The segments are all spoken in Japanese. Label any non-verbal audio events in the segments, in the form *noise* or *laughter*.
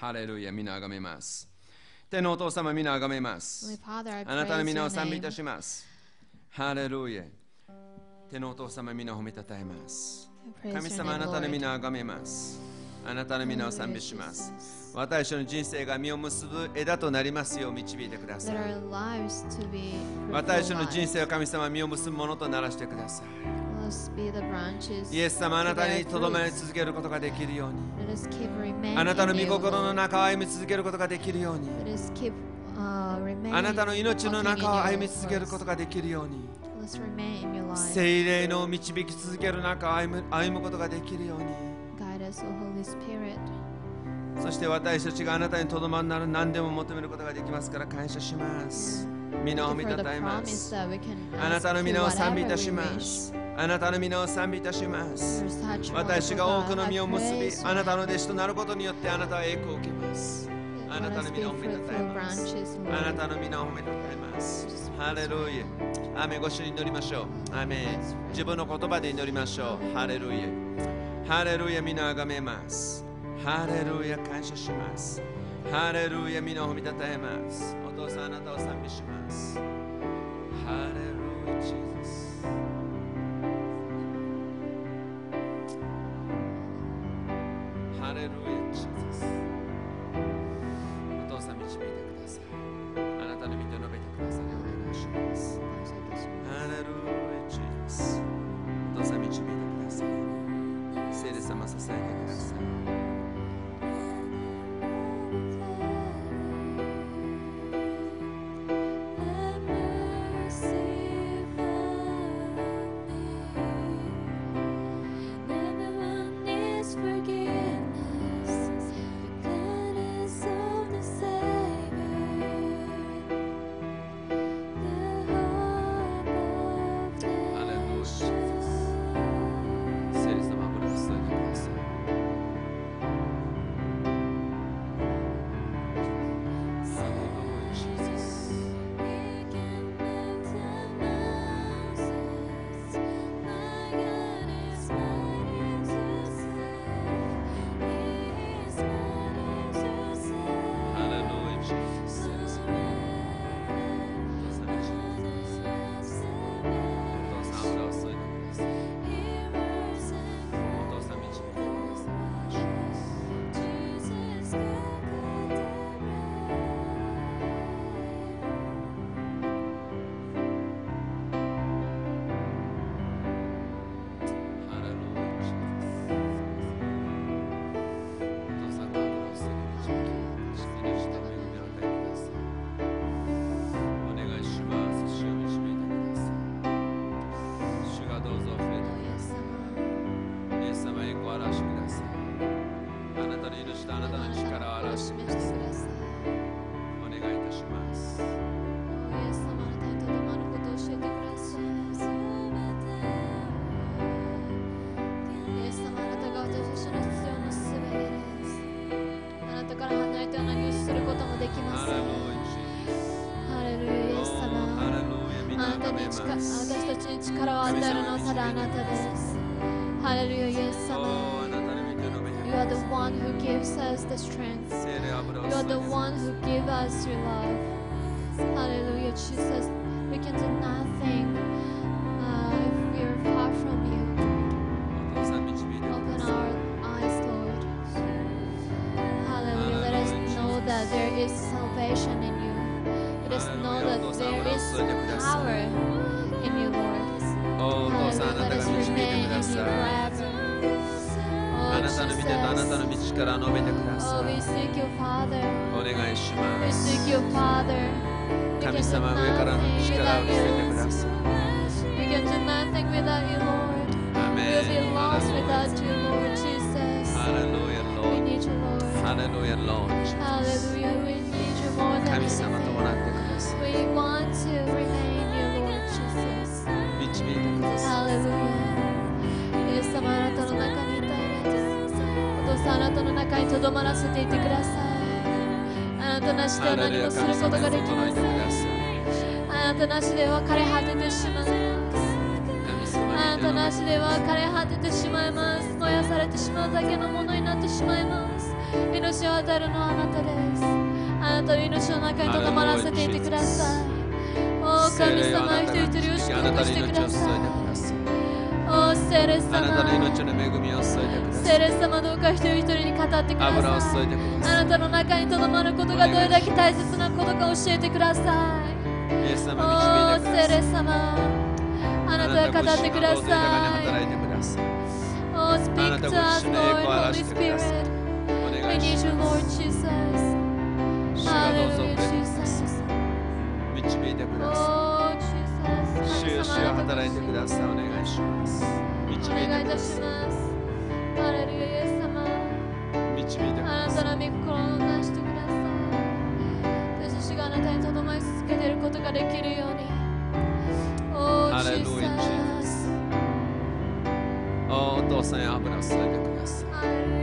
ハレルヤ、皆あがめます。天のお父様、皆あがめます。あなたの皆を賛美いた.します。ハレルヤ。天のお父様、皆を褒めたたえます。神様、あなたの.皆をあがめます。あなたの皆を賛美します。私の人生が実を結ぶ枝となりますよう導いてください。私の人.生を神様実を結ぶものとならしてください。イエス様あなたにとどめ続けることができるように。あなたの御心の中を歩み続けることができるように。あなたの命の中を歩み続けることができるように。精霊の導き続ける中を歩む,歩むことができるように。そして私たちがあなたにとどまるなら何でも求めることができますから感謝します。Yes. 皆をたたえます。あなたの皆を賛美いたしま.す。あなたの皆を賛美いたします。私が多く.の実を結び.あなたの弟子となることによってあなたは栄光を受けます。あなたの皆を褒めたたえます。あな.たの皆を褒めたたえます。ハレルヤ。雨越しに祈りましょう。アーメン自分の言葉で祈りましょう。ハレルヤ。ハレルヤ、皆あがめます。ハレルヤ、感謝します。ハレルヤ、皆を褒めたたえます。お父さん、あなたを賛美します。ハレルヤ、ジ力を与えるのはただあなたです。ハレルヤ、イエスお様。あなたの御手の目 You are the one who gives us the strength. 聖霊油を You 注 are いで the くだ one さい who gives us your love. Hallelujah, Jesus. We can do nothing uh, if we are far from you. お父さん導いてく Open ださい。 our eyes, Lord. Hallelujah. Let us know that there is salvation in you. Let us know that there is power あなたの Jesus. 道から述べてくだ Oh, さ we い。 seek you, Father. お願いし We ます seek。you, Father. We can 神 do 様、上からの nothing 力を without 見せて you. ください。 We can do nothing without you, Lord. ア We'll メ be ン。 lost without you, Lord Jesus. ハレルヤ、 We ロ need you, Lord. ー。ハレルヤ、ロー。 Hallelujah. We need you more than 神様ともなって anything. ください。 We want to remain you, Lord Jesus. 導いてください。 Hallelujah. なたの中にとどまらせていてください。あなたなしでは何もすることができません。ださい。あなたなしで別れ果ててしまいます。あなたなにしで別れ果ててしまいます。燃やされてしまうだけのものになってしまいます。命を与えるのはあなたですあなたの命の中にとどまらせていてくださいお神様一人一人を祝福してくださいお聖霊あなたの様命の恵みを注いでください聖霊様どうか一人一人に語ってくださいあなたの中にとどまることがどれだけ大切なことか教えてくださいいイエス様お導いてください聖霊様あなたが語ってください働いてください Oh, speak to us, Lord, Holy Spirit. お We need you, ま Lord す Jesus. Hallelujah, Jesus. い導いてくださ Oh, い.主よ主よ働いてくださいお願いします導いてくださ。い Oh, お父さんや油を注いでください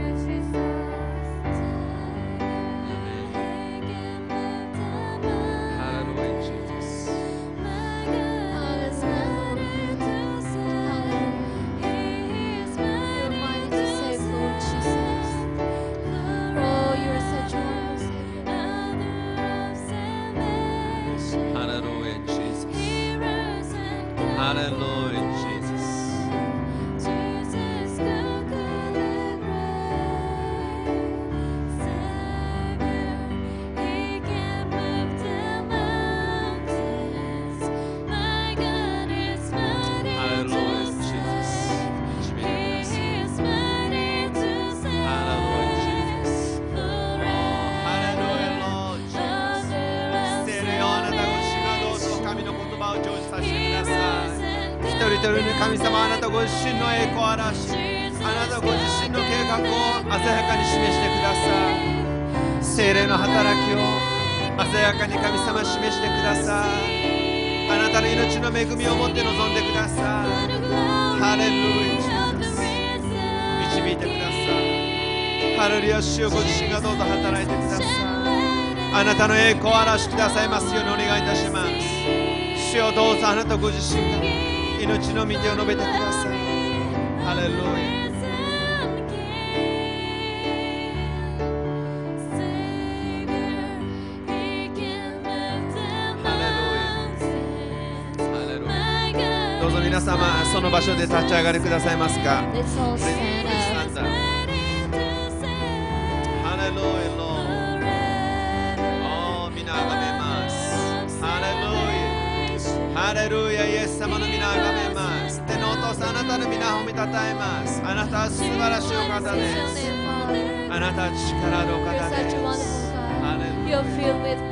鮮やかに示してください。聖霊の働きを鮮やかに神様示してください。あなたの命の恵みを持って臨んでください。ハレルヤ。導いてください。ハレルヤ。主よご自身がどうぞ働いてください。あなたの栄光を表しくださいますようにお願いいたします。主よどうぞあなたご自身が。命の御手を述べてください。ハレルヤ。皆様その場所で立ち上がりくださいますか？ハレルヤロー皆あがめますハレルヤハレルヤイエス様の皆あがめます手のお父さんあなたの皆を見たたえますあなたは素晴らしいお方です.あなたは力あるお方です.ハレル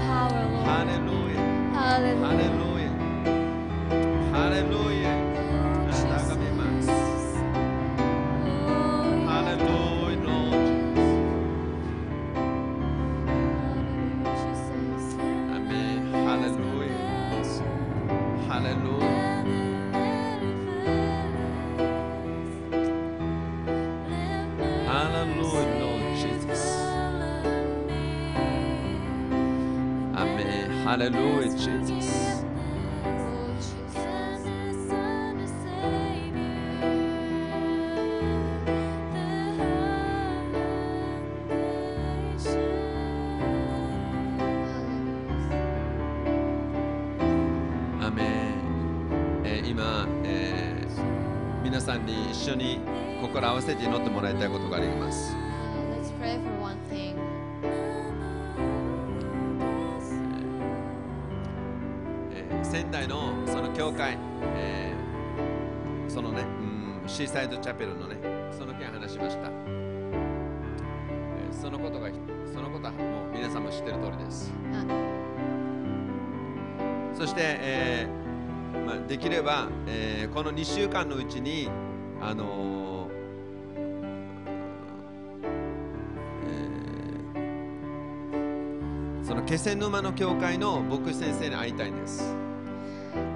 power, ハ.レルヤハ Hallelujah. レルヤハ Hallelujah, Jesus. Amen. えー今、えー皆さんに一緒に心合わせて祈ってもらいたいことがあります。シーサイドチャペルのね、その件話しました。えーそのことが、そのことはもう皆さんも知ってる通りです。そして、えーまあ、できれば、えーこの2週間のうちに、あのその気仙沼の教会の牧師先生に会いたいんです。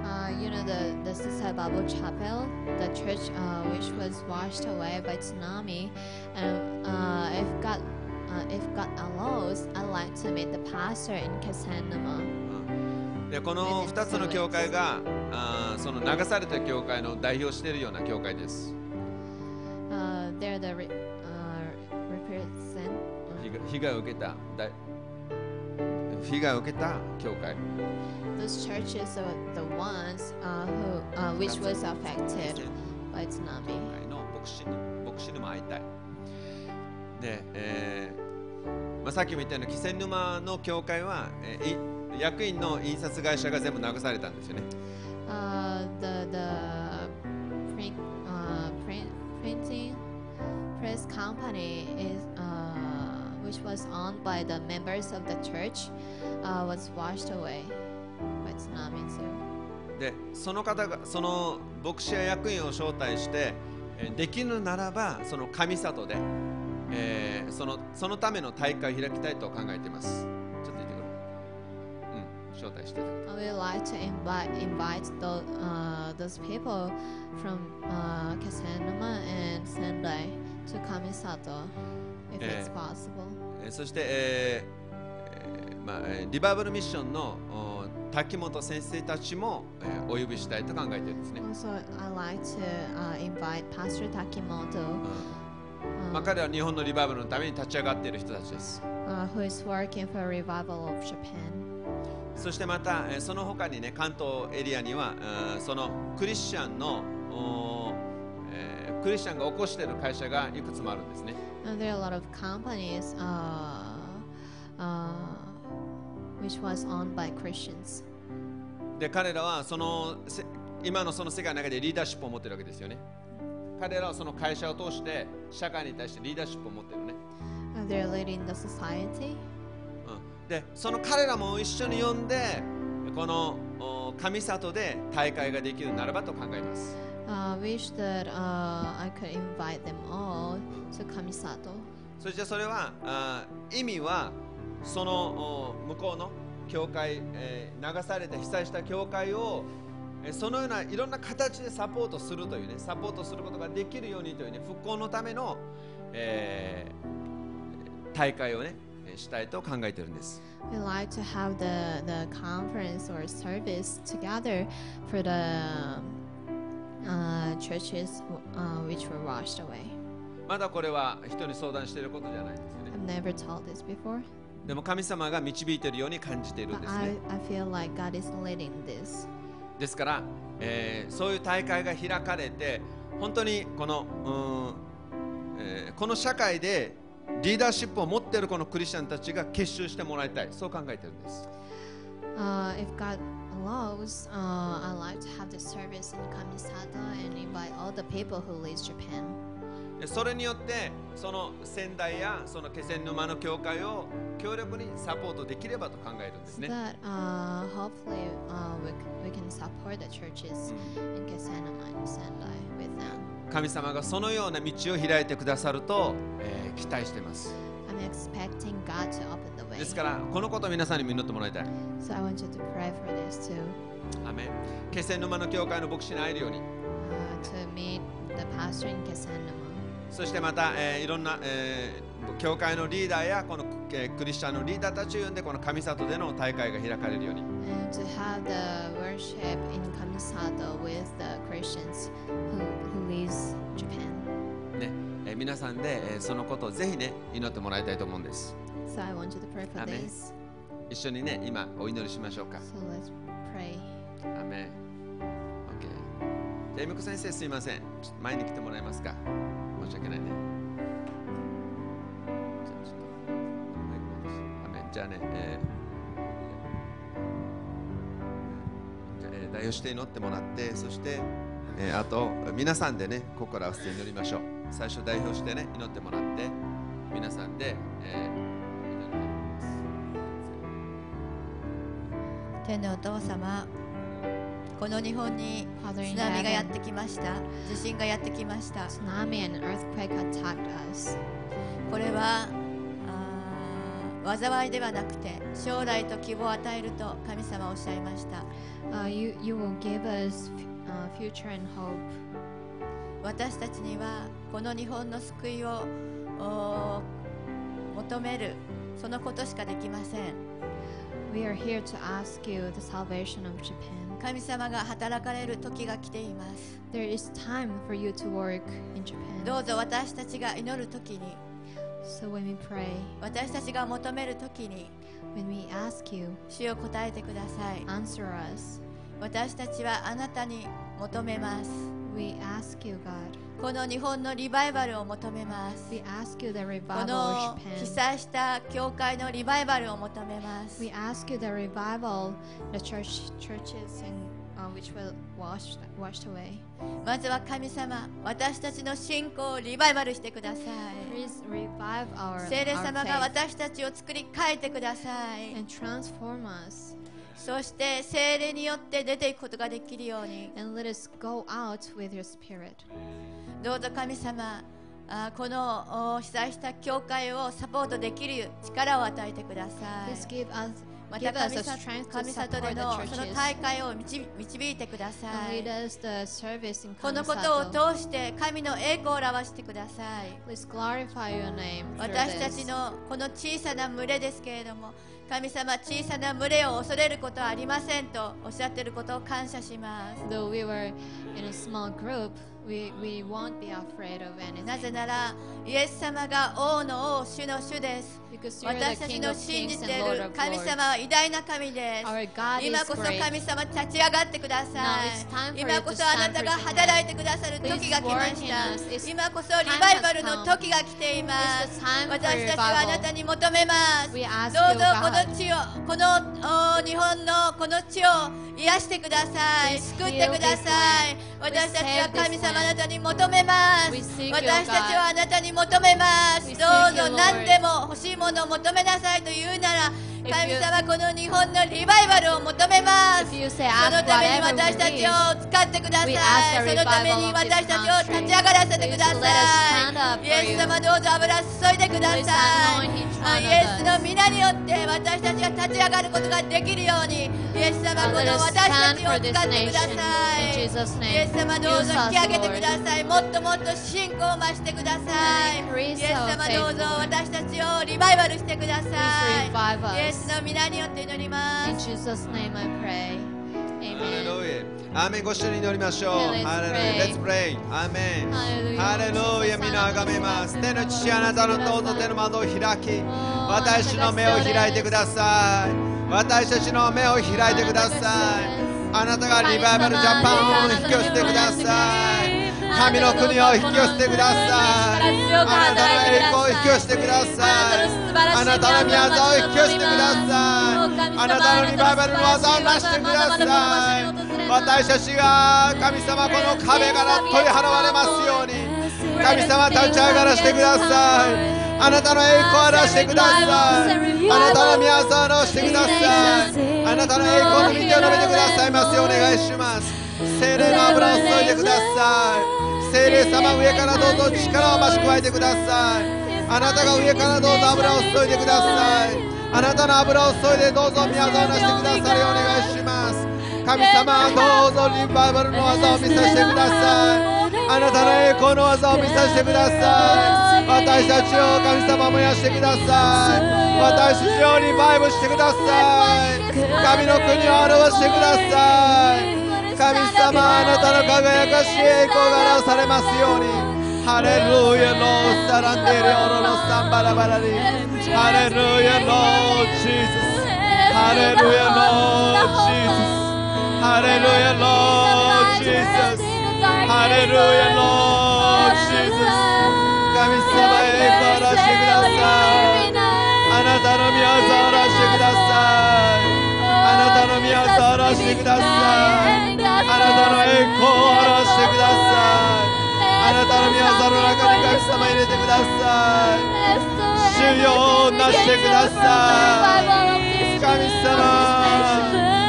Uh, you know the the Sisai Bible Chapel, the church uh, which was washed away by tsunami, and uh, if God uh, if God allows, I'd like to meet the pastor in Kasanuma. でこの2つの教会があーその流された教会の代表しているような教会です。 Uh, they're the re- uh, represent 被 被害を受けた大 被害を受けた教会 Those churches are the ones uh, who, uh, which was affected by 教 tsunami. 会の牧師に牧師にも会いたいで、えーまあ、さっきも言ったように気仙沼の教会は、えーい役員の印刷会社が全部流されたんですよね Uh, the the print, uh, print, printing press company is uh, which was owned by the members of the church uh, was washed away by tsunami too. でその方がその牧師や役員を招待してえーできるならばその上里で、えーそのそのための大会を開きたいと考えていますちょっと言ってくるうん招待して I would like to invite invite those uh, those people from uh, Kasanuma and Sendai to Kamisato if it's Eh. possible. えーそして、えーえーまあえーリバイバルミッションのお滝本先生たちも、えーお呼びしたいと考えているんですね、Also, like to uh, invite Pastor Takimoto, うん。まあ、uh, 彼は日本のリバイバルのために立ち上がっている人たちです。uh, who is working for revival of Japan. そしてまた、えーその他にね関東エリアには、うんそのクリスチャンの、クリスチャンが起こしている会社がいくつもあるんですね And there are a lot of companies uh, uh, which was owned by Christians. で彼らはそのせ今のその世界の中でリーダーシップを持ってるわけですよね彼らはその会社を通して社会に対してリーダーシップを持ってるね And they're leading the society. うんでその彼らも一緒に呼んでこのお上里で大会ができるならばと考えます Uh, wish that uh, I could invite them all to Kamisato. そしてそれはあ意味はそのお向こうの教会、えー流されて被災した教会をえーそのようないろんな形でサポートするというねサポートすることができるようにというね復興のための、えー大会をねえーしたいと考えているんです We like to have the, the conference or service together for the uh, churches uh, which were washed away. まだこれは人に相談していることじゃないんですよね。I've never told this before, でも神様が導いているように感じているんですね。I, I feel like God is leading this. ですから、えーそういう大会が開かれて本当にこの,、うんえーこの社会でリーダーシップを持っているこのクリスチャンたちが結集してもらいたい。そう考えているんです。Uh, if God allows, uh, I'd like to have the service in Kamisato and invite all the people who lead Japan. でそれによってその仙台やその気仙沼の教会を強力にサポートできればと考えるんですね、that uh, hopefully uh, we, we can support the churches うん in Kasanama and Sendai with them. 神様がそのような道を開いてくださると、えー期待していますですから、このこと皆さんに見乗ってもらいたい。気仙沼の教会の牧師に会えるように。そしてまた、えー、いろんな、えー、教会のリーダーやこの、えー、クリスチャンのリーダーたちを呼んでこの神里での大会が開かれるように。ね。皆さんで、えーそのことをぜひね祈ってもらいたいと思うんです。So I want you to pray for this. 一緒にね今お祈りしましょうか。So let's pray. アメン OK. じゃあエミコ先生すいません。ちょっと前に来てもらえますか？申し訳ないね。じゃあちょっとマイク戻すアメンじゃあね、えー代表して祈ってもらってそして、えーあと皆さんでね心合わせて祈りましょう最初代表してね祈ってもらって皆さんで、えー天のお父様この日本に津波がやってきました。地震がやってきました.これはあー災いではなくて将来と希望を与えると神様はおっしゃいました。Uh, you, you will give us uh, future and hope. 私たちにはこの日本の救いを求めるそのことしかできません。神様が働かれる時が来ています。どうぞ私たちが祈る時に、私たちが求めるときに、を答えてください。私たちはあなたに求めます。We ask you, God. この日本のリバイバルを求めます We ask you the こ revival の of 被.災した教会のリバイバルを求めます We ask you the revival, the church churches in uh, which were washed washed away. まずは神様私たちの信仰をリバイバルしてください Please revive our, 聖霊様が私たちを作り変えてください and transform us そして聖霊によって出ていくことができるように。And let us go out with your spirit. どうぞ神様あこのお被災した教会をサポートできる力を与えてくださ Please い give us 神里での,その大会を導いてください。このことを通して神の栄光を表してください。私たちのこの小さな群れですけれども、神様、小さな群れを恐れることはありませんとおっしゃっていることを感謝します。We, we won't be なぜなら、イエス様が王の王、主の主です。私たちの信じている神様は偉大な神です。今こそ神様立ち上がってください。今こそあなたが働いてくださる時が来ました。今こそリバイバルの時が来ています。私たちはあなたに求めます。どうぞこの地を、この日本のこの地を癒してください。救ってください。私たちは様.あなたに求めます私たち.はあなたに求めますどうぞ.何でも欲しいものを求めなさいと言うなら神様この日本のリバイバルを求めます。そのために私たちを使ってください。そのために私たちを立ち上がらせてください。イエス様どうぞ油注いでください。イエスの皆によって私たちが立ち上がることができるように。イエス様この私たちを使ってください。イエス様どうぞ引き上げてください。もっともっと信仰を増してください。イエス様どうぞ私たちをリバイバルしてください。イエ.スの皆によって祈りま In す Jesus' name I pray. アーメンご一緒に祈りましょう。ハレルヤ pray. Let's pray. アーメン Hallelujah. ハレルヤ皆あがめます。天の父あなたのどうぞ手の窓を開き私の目を開いてください。私たちの目を開いてください。あなたがリバイバルジャパンを引き寄せてください神の国を引き寄せてください。あなたの栄光を引き寄せてください。あなたの宮沢を引き寄せてください。あなたのリバイバルの技をなしてください。私たちが神様この壁から取り払われますように神様立ち上がらせてください。あなたの栄光を表してください。あなたの宮沢を表してください。あなたの栄光の御手を述べてください。ますようお願い。します精霊の油を注い。でください。精霊様上からどうぞ力を増し加えてください。あなたが上からどうぞ油を注いでください。あなたの油を注いでどうぞ宮沢なしてくださるお願いします。神様どうぞリバイバルの技を見させてください。あなたの栄光の技を見させてください。私たちを神様燃やしてください。私たちをリバイブしてください。神の国を表してください。神様あなたの輝かしい栄光が表されますように。ハレルヤローサランデリオロのサンバラバラリハレルヤロージーザスハレルヤロージーザスハレルヤロージーザスハレルヤロージーザス神様栄光を表してください。あなたの宮沢を表してください。あなたの宮沢を表してください。たの栄光を表してくださいあなたの宮沢の中に神様入れてください主よをなしてください神様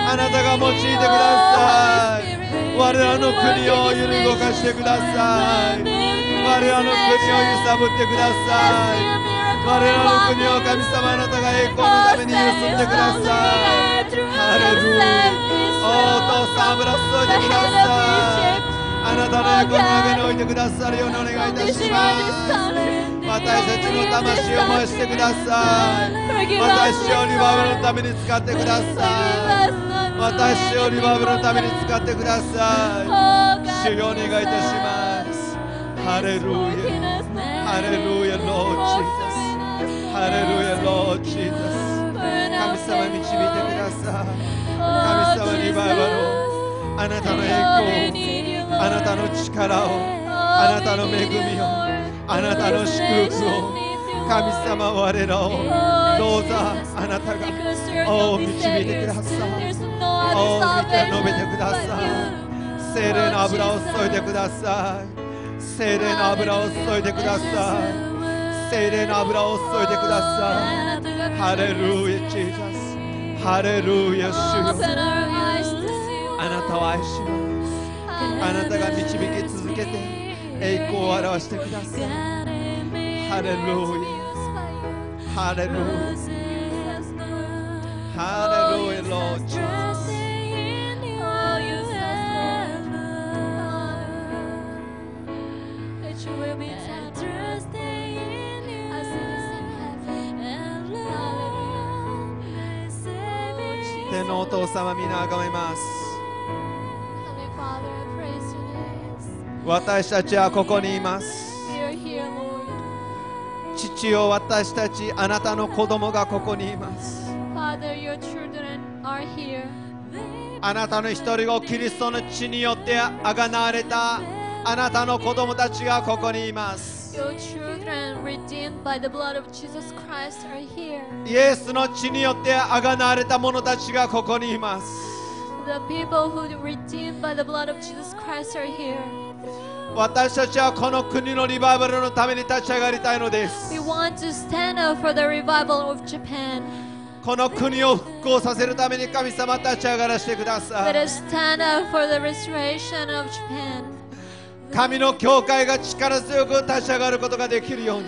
あなたが用いてください我らの国を揺り動かしてください我らの国を揺さぶってください我らの国を神様あなたが栄光のために揺すってくださいハレルヤお父さん油注いでくださいあなたの栄光の上に置いてくださるようにお願いいたします。私たちの魂を燃やしてください私をリバイバルのために使ってください私をリバイバルのために使ってください主よお願いいたします。ハレルヤハレルヤロージーザスハレルヤ、Lord Jesus。神様導いてください。神様リバイバルを、あなたの栄光を、あなたの力を、あなたの恵みを、あなたの祝福を、神様我らを、どうぞあなたが、お導いてください。お見て述べてください。精霊の油を注いでください。精霊の油を注いでください。精霊の油を注いでください。ハレルヤ、ジーザス。ハレルヤ、主よ。あなたを愛します。あなたが導き続けて栄光を表してください。ハレルヤ。ハレルヤ。ハレルヤ、Lord Jesus. It will be 天のお父様皆あがめます.私たちはここにいます.父よ私たちあなたの子供がここにいます.あなたの一人子キリストの血によってあがなわれたあなたの子供たちがここにいます Your children, redeemed by the blood of Jesus Christ, are here. イエスの血によってあがなわれた者たちがここにいます The people who redeemed by the blood of Jesus Christ are here. 私たちはこの国のリバイバルのために立ち上がりたいのです We want to stand up for the revival of Japan. この国を復興させるために神様立ち上がらせてくださ Let い us stand up for the restoration of Japan. 神の教会が力強く立ち上がることができるように。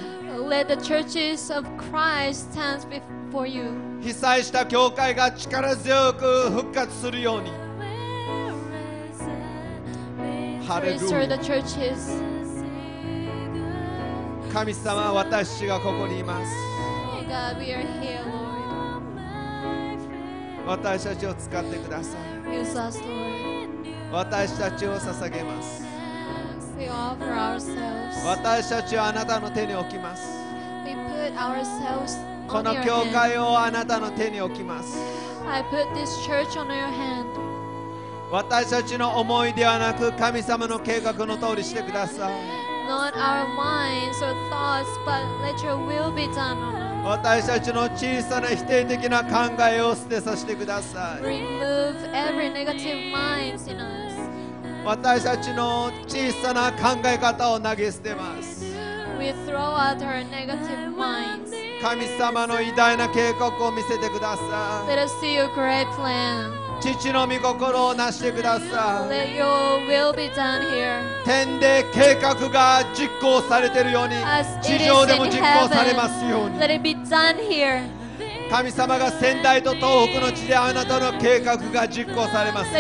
被災した教会が力強く復活するように。神様、私がここにいます。私たちを使ってください。私たちを捧げます。We offer ourselves. 私たちをあなたの手に置きます We put ourselves こ on の your 教 hand. 会をあなたの手に置きます I put this church on your hand. 私たちの思いではなく神様の計画の通りしてください Not our minds or thoughts, but let your will be done on us. 私たちの小さな否定的な考えを捨てさせてください Remove every negative minds in us. 私たちの小さな考え方を投げ捨てます。神様の偉大な計画を見せてください。父の御心を成してください。天で計画が実行されているように地上でも実行されますように神様が仙台と東北の地であなたの計画が実行されます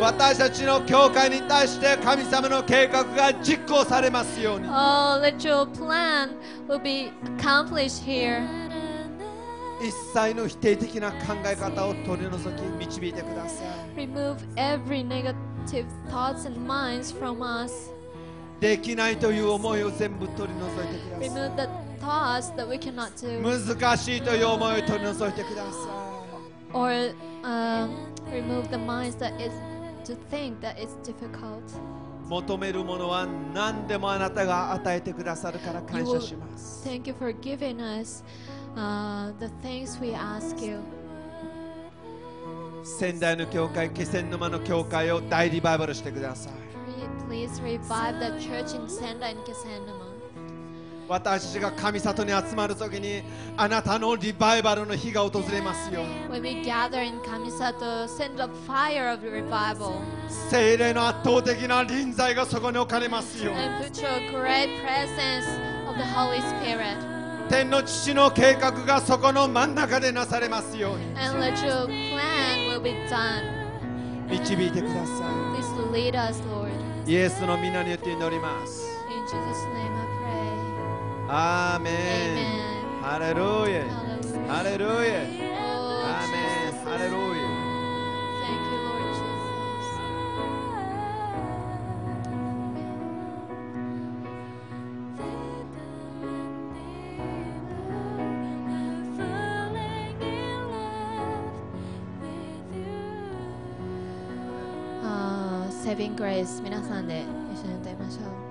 私たちの教会に対して神様の計画が実行されますように。一切の否定的な考え方を取り除き導いてください。できないという思いを全部取り除いてください。Thoughts that we cannot do. い難しいという思いを取り除いてくださ Or um, remove the minds that is to think that it's difficult. い求めるものは何でもあなたが与えてくださるから感謝します Thank you for giving us uh, the things we ask you. 仙台の教会気仙沼の教会を大リバイバルしてください Please revive the church in Sanda and Kisanama. 私が神里に集まるときにあなたのリバイバルの日が訪れますよ。聖霊の圧倒的な臨在がそこに置かれますよ。天の父の計画がそこの真ん中でなされますように。導いてください。イエスの皆によって祈ります。In Jesus name. アーメン。ハレルヤ。ハレルヤ。アーメン。ハレルヤ。Saving Grace 皆さんで一緒に歌いましょう。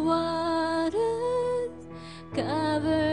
Waters cover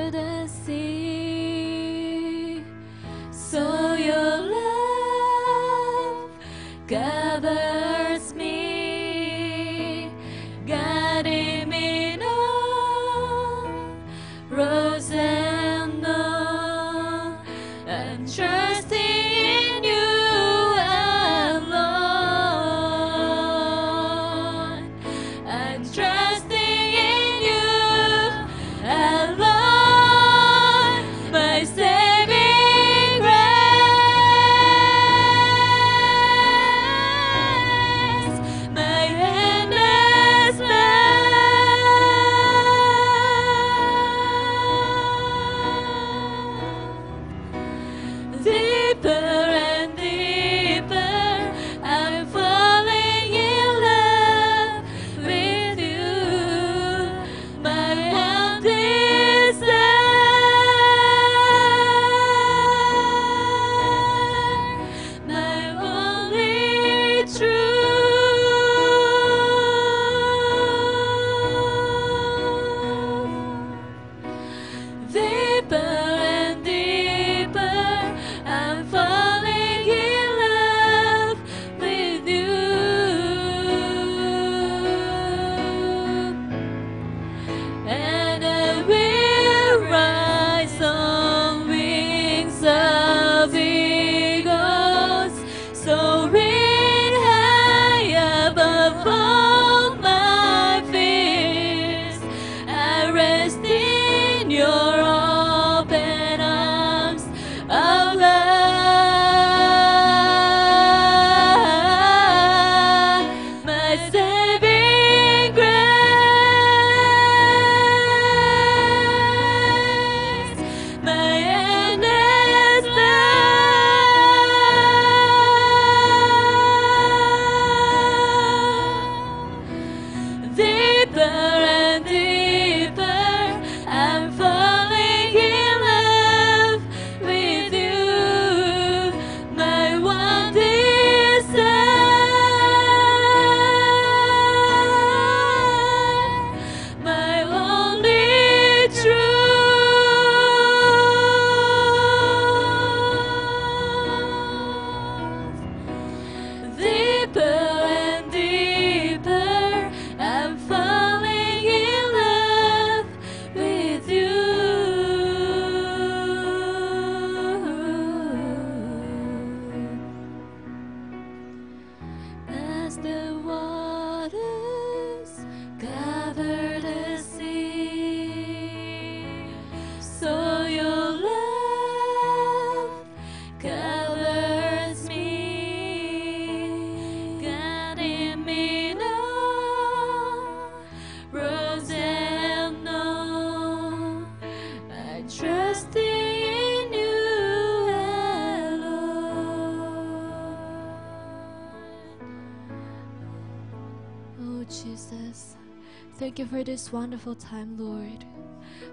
for this wonderful time, Lord.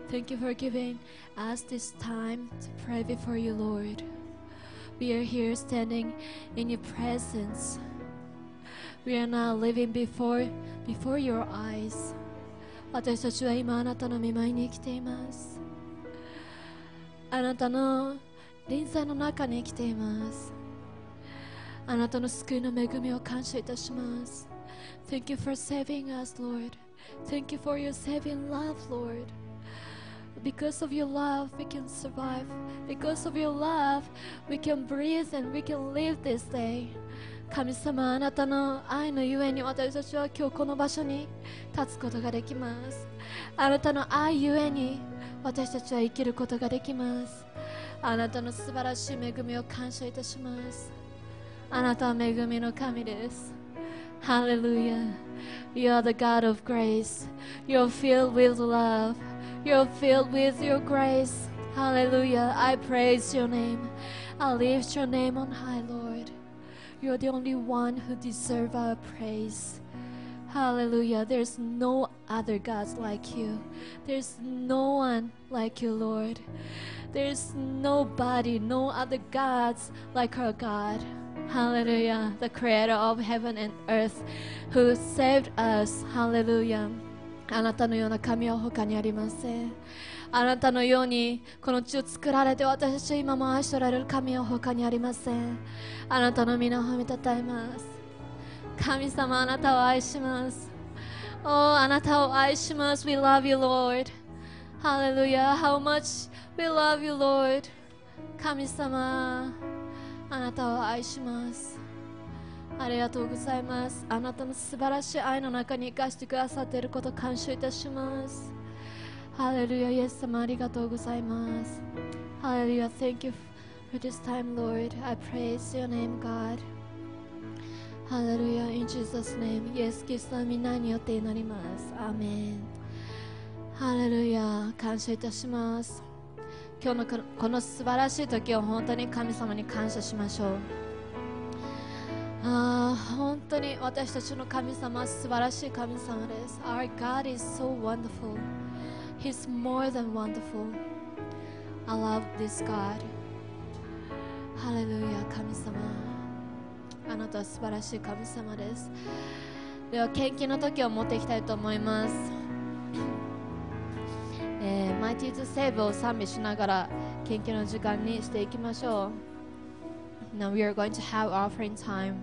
Thank you for giving us this time to pray before you, Lord. We are here standing in your presence. We are now living before before your eyes. 私たちは今あなたの御前に生きています。あなたの臨在の中に生きています。あなたの救いの恵みを感謝いたします。Thank you for saving us, Lord. Thank you for your saving love, Lord. Because of your love, we can survive. Because of your love, we can breathe and we can live this day. 神様、あなたの愛のゆえに私たちは今日この場所に立つことができます。あなたの愛ゆえに私たちは生きることができます。あなたの素晴らしい恵みを感謝いたします。あなたは恵みの神です。Hallelujah. You are the God of grace. You're filled with love. You're filled with your grace. Hallelujah. I praise your name. I lift your name on high, Lord. You're the only one who deserve our praise. Hallelujah. There's no other gods like you. There's no one like you, Lord. There's nobody, no other gods like our God. Hallelujah. The creator of heaven and earth who saved us. Hallelujah. あなたのような神は他にありません。あなたのようにこの地を作られて私たちを今も愛しておられる神は他にありません。あなたの皆を褒めたたえます。神様あなたを愛します。おあなたを愛します。We love you, Lord. Hallelujah. How much we love you, Lord. 神様あなたを愛します。ありがとうございます。あなたの素晴らしい愛の中に生かしてくださっていること感謝いたします。ハレルヤ、イエス様ありがとうございます。ハレルヤ、Thank you for this time, Lord. I praise your name, God. ハレルヤ、In Jesus' name. イエス・キリストの皆によって祈ります。アーメン。ハレルヤ、感謝いたします。今日のこの素晴らしい時を本当に神様に感謝しましょう。ああ、本当に私たちの神様は素晴らしい神様です。Our God is so wonderful. He's more than wonderful. I love this God. ハレルヤ、神様。あなたは素晴らしい神様です。では、献金の時を持っていきたいと思います。えー、Mighty to Save を賛美しながら献金の時間にしていきましょう。Now we are going to have offering time.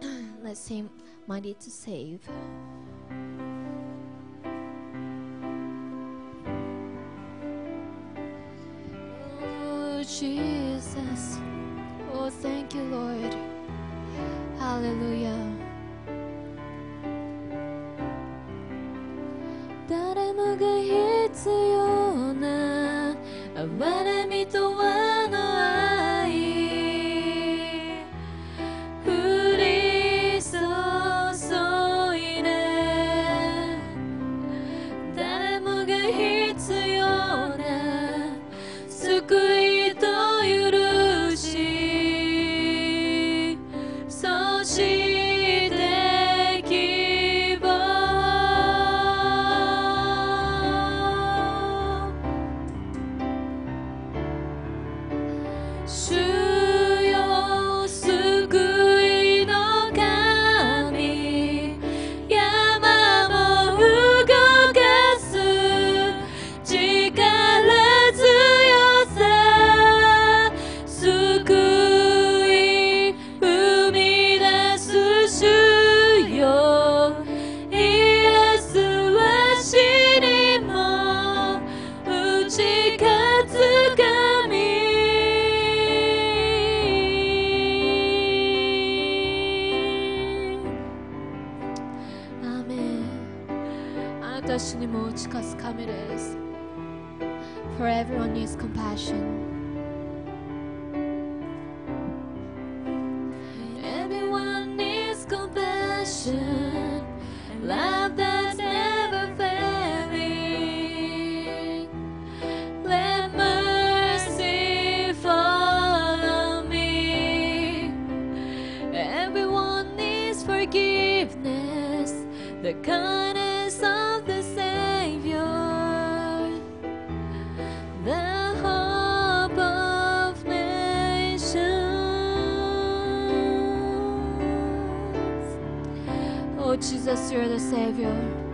*clears throat* Let's sing Mighty to Save. Oh, Jesus. Oh, thank you, Lord. Hallelujah. が必要な。哀れみ Jesus, you're the Savior.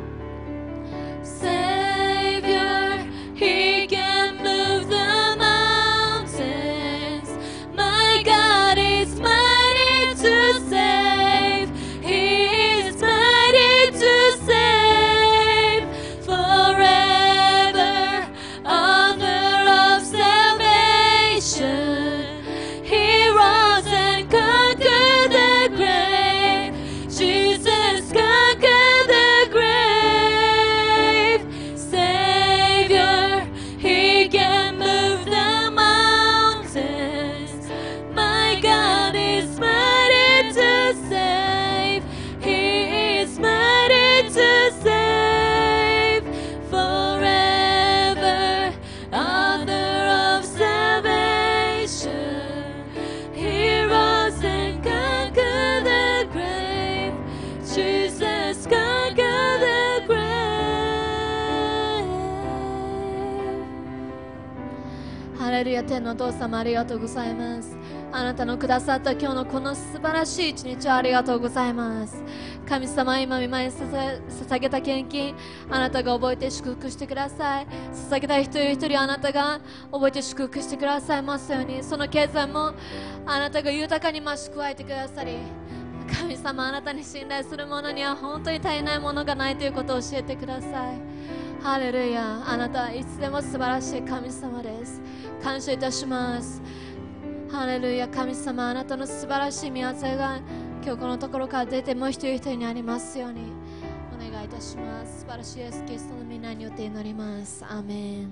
父様ありがとうございます。あなたのくださった今日のこの素晴らしい一日をありがとうございます。神様今見舞いに捧げた献金。あなたが覚えて祝福してください。捧げた一人一人あなたが覚えて祝福してくださいますように。その経済もあなたが豊かに増し加えてくださり神様あなたに信頼する者には本当に足りないものがないということを教えてください。ハレルヤあなたはいつでも素晴らしい神様です。感謝いたします。ハレルヤ神様あなたの素晴らしい見業が今日このところから出てもう一人一人にありますようにお願いいたします。素晴らしいイエスキリストの皆によって祈ります。アーメン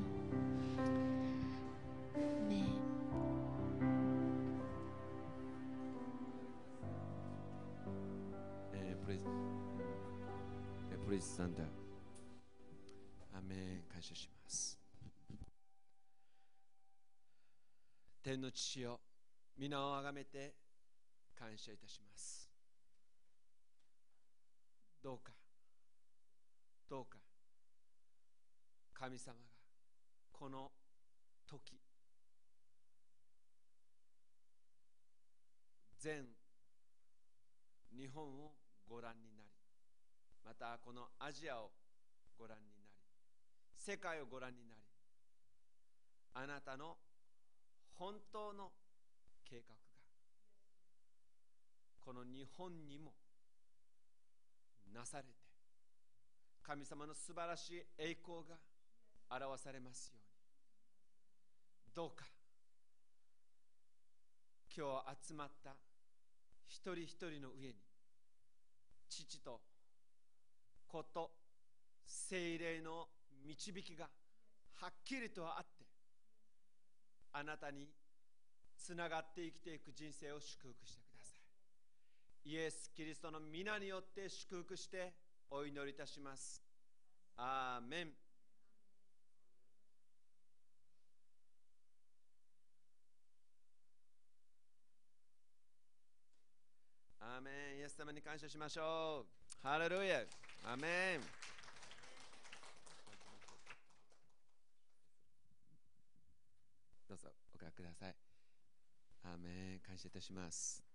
えープレイズえープレイズサンダー天の父よ皆をあがめて感謝いたします。どうかどうか神様がこの時全日本をご覧になりまたこのアジアをご覧になり世界をご覧になりあなたの本当の計画がこの日本にもなされて神様の素晴らしい栄光が表されますように。どうか今日集まった一人一人の上に父と子と精霊の導きがはっきりとあってあなたにつながって生きていく人生を祝福してください。イエス・キリストの皆によって祝福してお祈りいたします。アーメン。アーメン。イエス様に感謝しましょう。ハレルヤ。アーメンどうぞおかけください。アーメン感謝いたします。